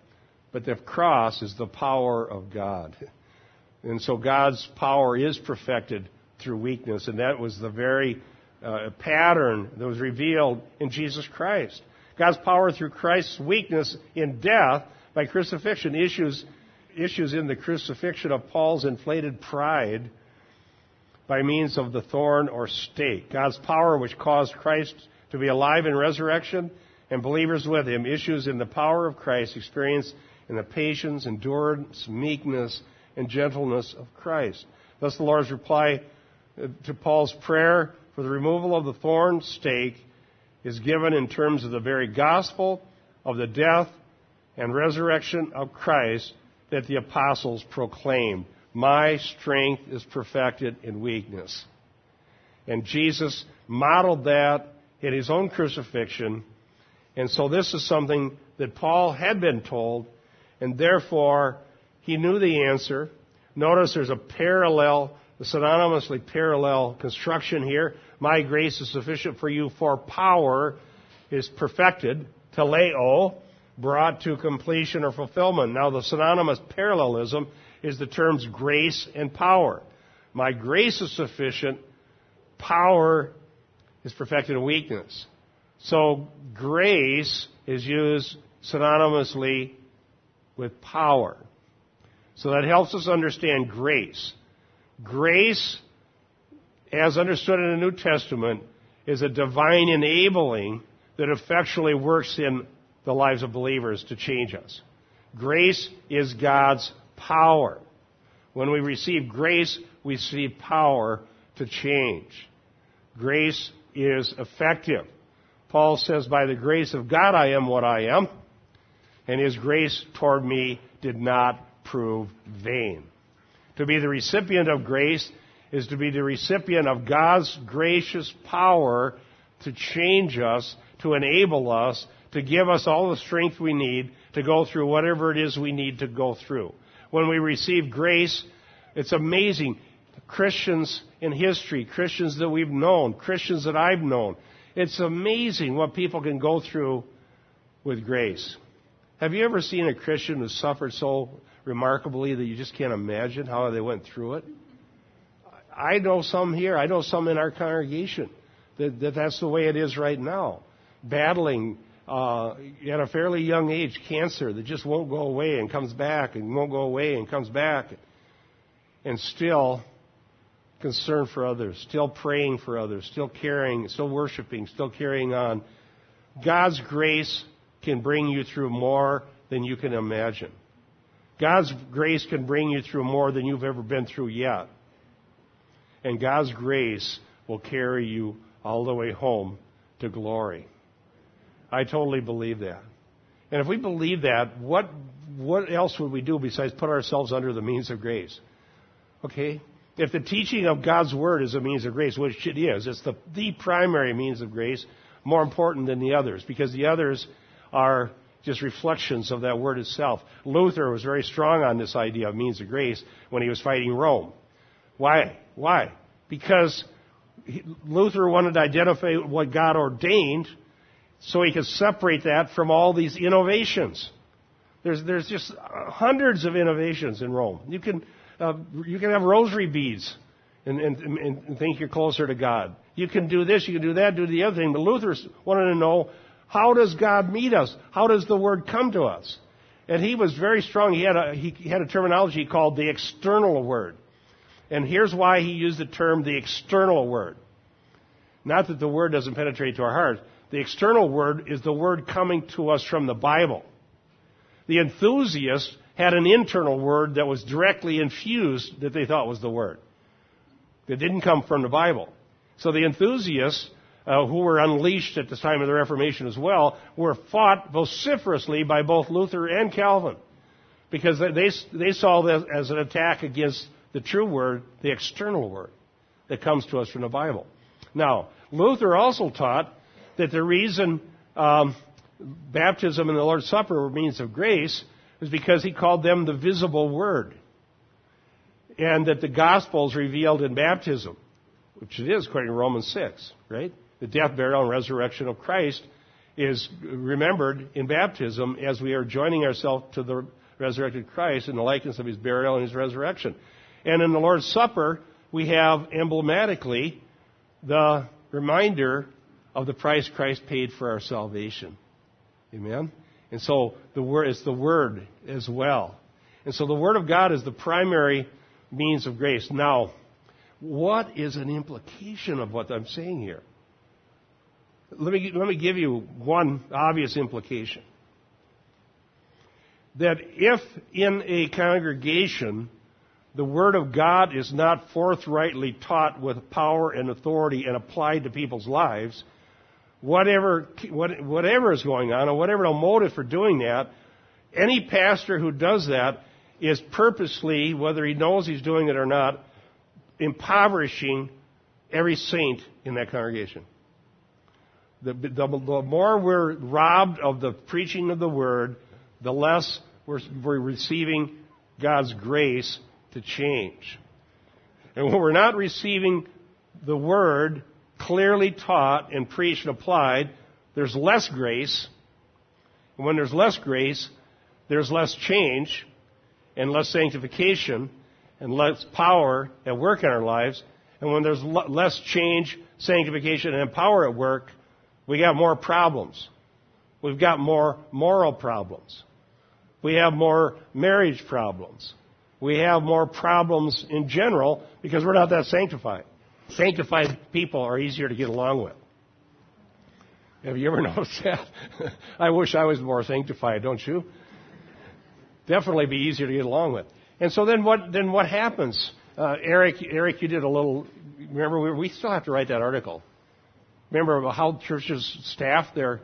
But the cross is the power of God. And so God's power is perfected through weakness, and that was the very uh, pattern that was revealed in Jesus Christ. God's power through Christ's weakness in death by crucifixion issues, issues in the crucifixion of Paul's inflated pride by means of the thorn or stake. God's power, which caused Christ to be alive in resurrection and believers with him, issues in the power of Christ experienced in the patience, endurance, meekness, and gentleness of Christ. Thus, the Lord's reply uh, to Paul's prayer for the removal of the thorn stake is given in terms of the very gospel of the death and resurrection of Christ that the apostles proclaimed. My strength is perfected in weakness. And Jesus modeled that in his own crucifixion. And so this is something that Paul had been told And therefore, he knew the answer. Notice there's a parallel, a synonymously parallel construction here. My grace is sufficient for you, for power is perfected, teleo, brought to completion or fulfillment. Now, the synonymous parallelism is the terms grace and power. My grace is sufficient, power is perfected in weakness. So, grace is used synonymously with power. So that helps us understand grace. Grace, as understood in the New Testament, is a divine enabling that effectually works in the lives of believers to change us. Grace is God's power. When we receive grace, we receive power to change. Grace is effective. Paul says, By the grace of God I am what I am, and his grace toward me did not prove vain. To be the recipient of grace is to be the recipient of God's gracious power to change us, to enable us, to give us all the strength we need to go through whatever it is we need to go through. When we receive grace, it's amazing. Christians in history, Christians that we've known, Christians that I've known, it's amazing what people can go through with grace. Have you ever seen a Christian who suffered so remarkably that you just can't imagine how they went through it? I know some here, I know some in our congregation that, that that's the way it is right now. Battling uh, at a fairly young age cancer that just won't go away and comes back and won't go away and comes back. And still concern for others, still praying for others, still caring, still worshiping, still carrying on. God's grace can bring you through more than you can imagine. God's grace can bring you through more than you've ever been through yet. And God's grace will carry you all the way home to glory. I totally believe that. And if we believe that, what, what else would we do besides put ourselves under the means of grace? Okay? If the teaching of God's Word is a means of grace, which it is, it's the, the primary means of grace, more important than the others, because the others are just reflections of that Word itself. Luther was very strong on this idea of means of grace when he was fighting Rome. Why? Why? Because Luther wanted to identify what God ordained so he could separate that from all these innovations. There's, there's just hundreds of innovations in Rome. You can, uh, you can have rosary beads and, and, and think you're closer to God. You can do this, you can do that, do the other thing. But Luther wanted to know how does God meet us? How does the Word come to us? And he was very strong. He had a, he had a terminology called the external Word. And here's why he used the term the external Word. Not that the Word doesn't penetrate to our hearts, the external word is the word coming to us from the Bible. The enthusiasts had an internal word that was directly infused that they thought was the word. It didn't come from the Bible. So the enthusiasts, uh, who were unleashed at the time of the Reformation as well, were fought vociferously by both Luther and Calvin. Because they, they saw this as an attack against the true word, the external word that comes to us from the Bible. Now, Luther also taught that the reason um, baptism and the Lord's Supper were means of grace is because he called them the visible word. And that the gospel is revealed in baptism, which it is according to Romans 6, right? The death, burial, and resurrection of Christ is remembered in baptism as we are joining ourselves to the resurrected Christ in the likeness of his burial and his resurrection. And in the Lord's Supper, we have emblematically the reminder of the price Christ paid for our salvation. Amen? And so the word it's the word as well. And so the word of God is the primary means of grace. Now, what is an implication of what I'm saying here? Let me, let me give you one obvious implication. That if in a congregation the Word of God is not forthrightly taught with power and authority and applied to people's lives, whatever, whatever is going on, or whatever the motive for doing that, any pastor who does that is purposely, whether he knows he's doing it or not, impoverishing every saint in that congregation. The, the, the more we're robbed of the preaching of the word, the less we're, we're receiving God's grace to change. And when we're not receiving the Word clearly taught and preached and applied, there's less grace. And when there's less grace, there's less change and less sanctification and less power at work in our lives. And when there's less change, sanctification, and power at work, we got more problems. We've got more moral problems. We have more marriage problems. We have more problems in general because we're not that sanctified. Sanctified people are easier to get along with. Have you ever noticed that? I wish I was more sanctified, don't you? Definitely be easier to get along with. And so then what, then what happens? Uh, Eric, Eric, you did a little, remember, we, we still have to write that article. Remember how churches staff their,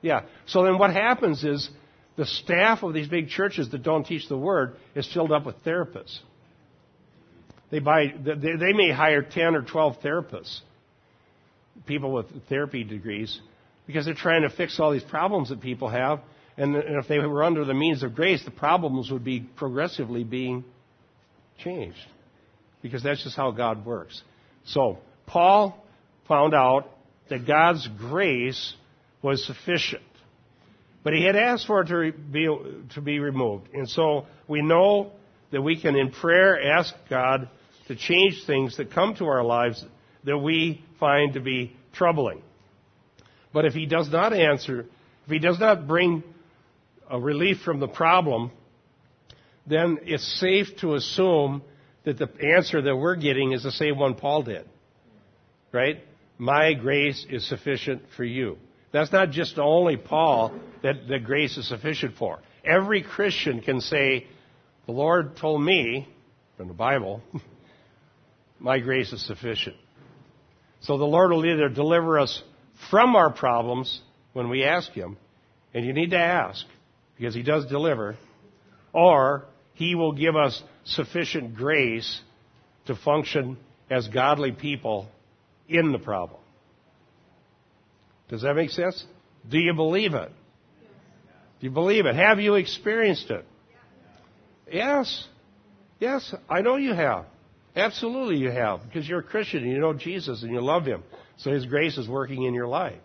yeah. So then what happens is the staff of these big churches that don't teach the word is filled up with therapists. They buy, they, they may hire 10 or 12 therapists, people with therapy degrees, because they're trying to fix all these problems that people have. And if they were under the means of grace, the problems would be progressively being changed. Because that's just how God works. So, Paul found out that God's grace was sufficient. But he had asked for it to be, to be removed. And so we know that we can, in prayer, ask God to change things that come to our lives that we find to be troubling. But if he does not answer, if he does not bring a relief from the problem, then it's safe to assume that the answer that we're getting is the same one Paul did. Right? My grace is sufficient for you. That's not just only Paul that, that grace is sufficient for. Every Christian can say, The Lord told me, from the Bible, my grace is sufficient. So the Lord will either deliver us from our problems when we ask Him, and you need to ask, because He does deliver, or He will give us sufficient grace to function as godly people in the problem. Does that make sense? Do you believe it? Do you believe it? Have you experienced it? Yes. Yes, I know you have. Absolutely you have, because you're a Christian and you know Jesus and you love Him. So His grace is working in your life.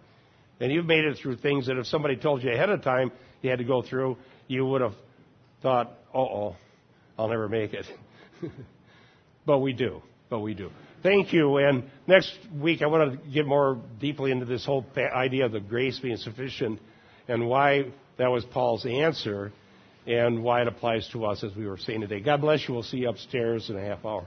And you've made it through things that if somebody told you ahead of time you had to go through, you would have thought, uh oh, I'll never make it. but we do. But we do. Thank you. And next week, I want to get more deeply into this whole idea of the grace being sufficient and why that was Paul's answer and why it applies to us as we were saying today. God bless you. We'll see you upstairs in a half hour.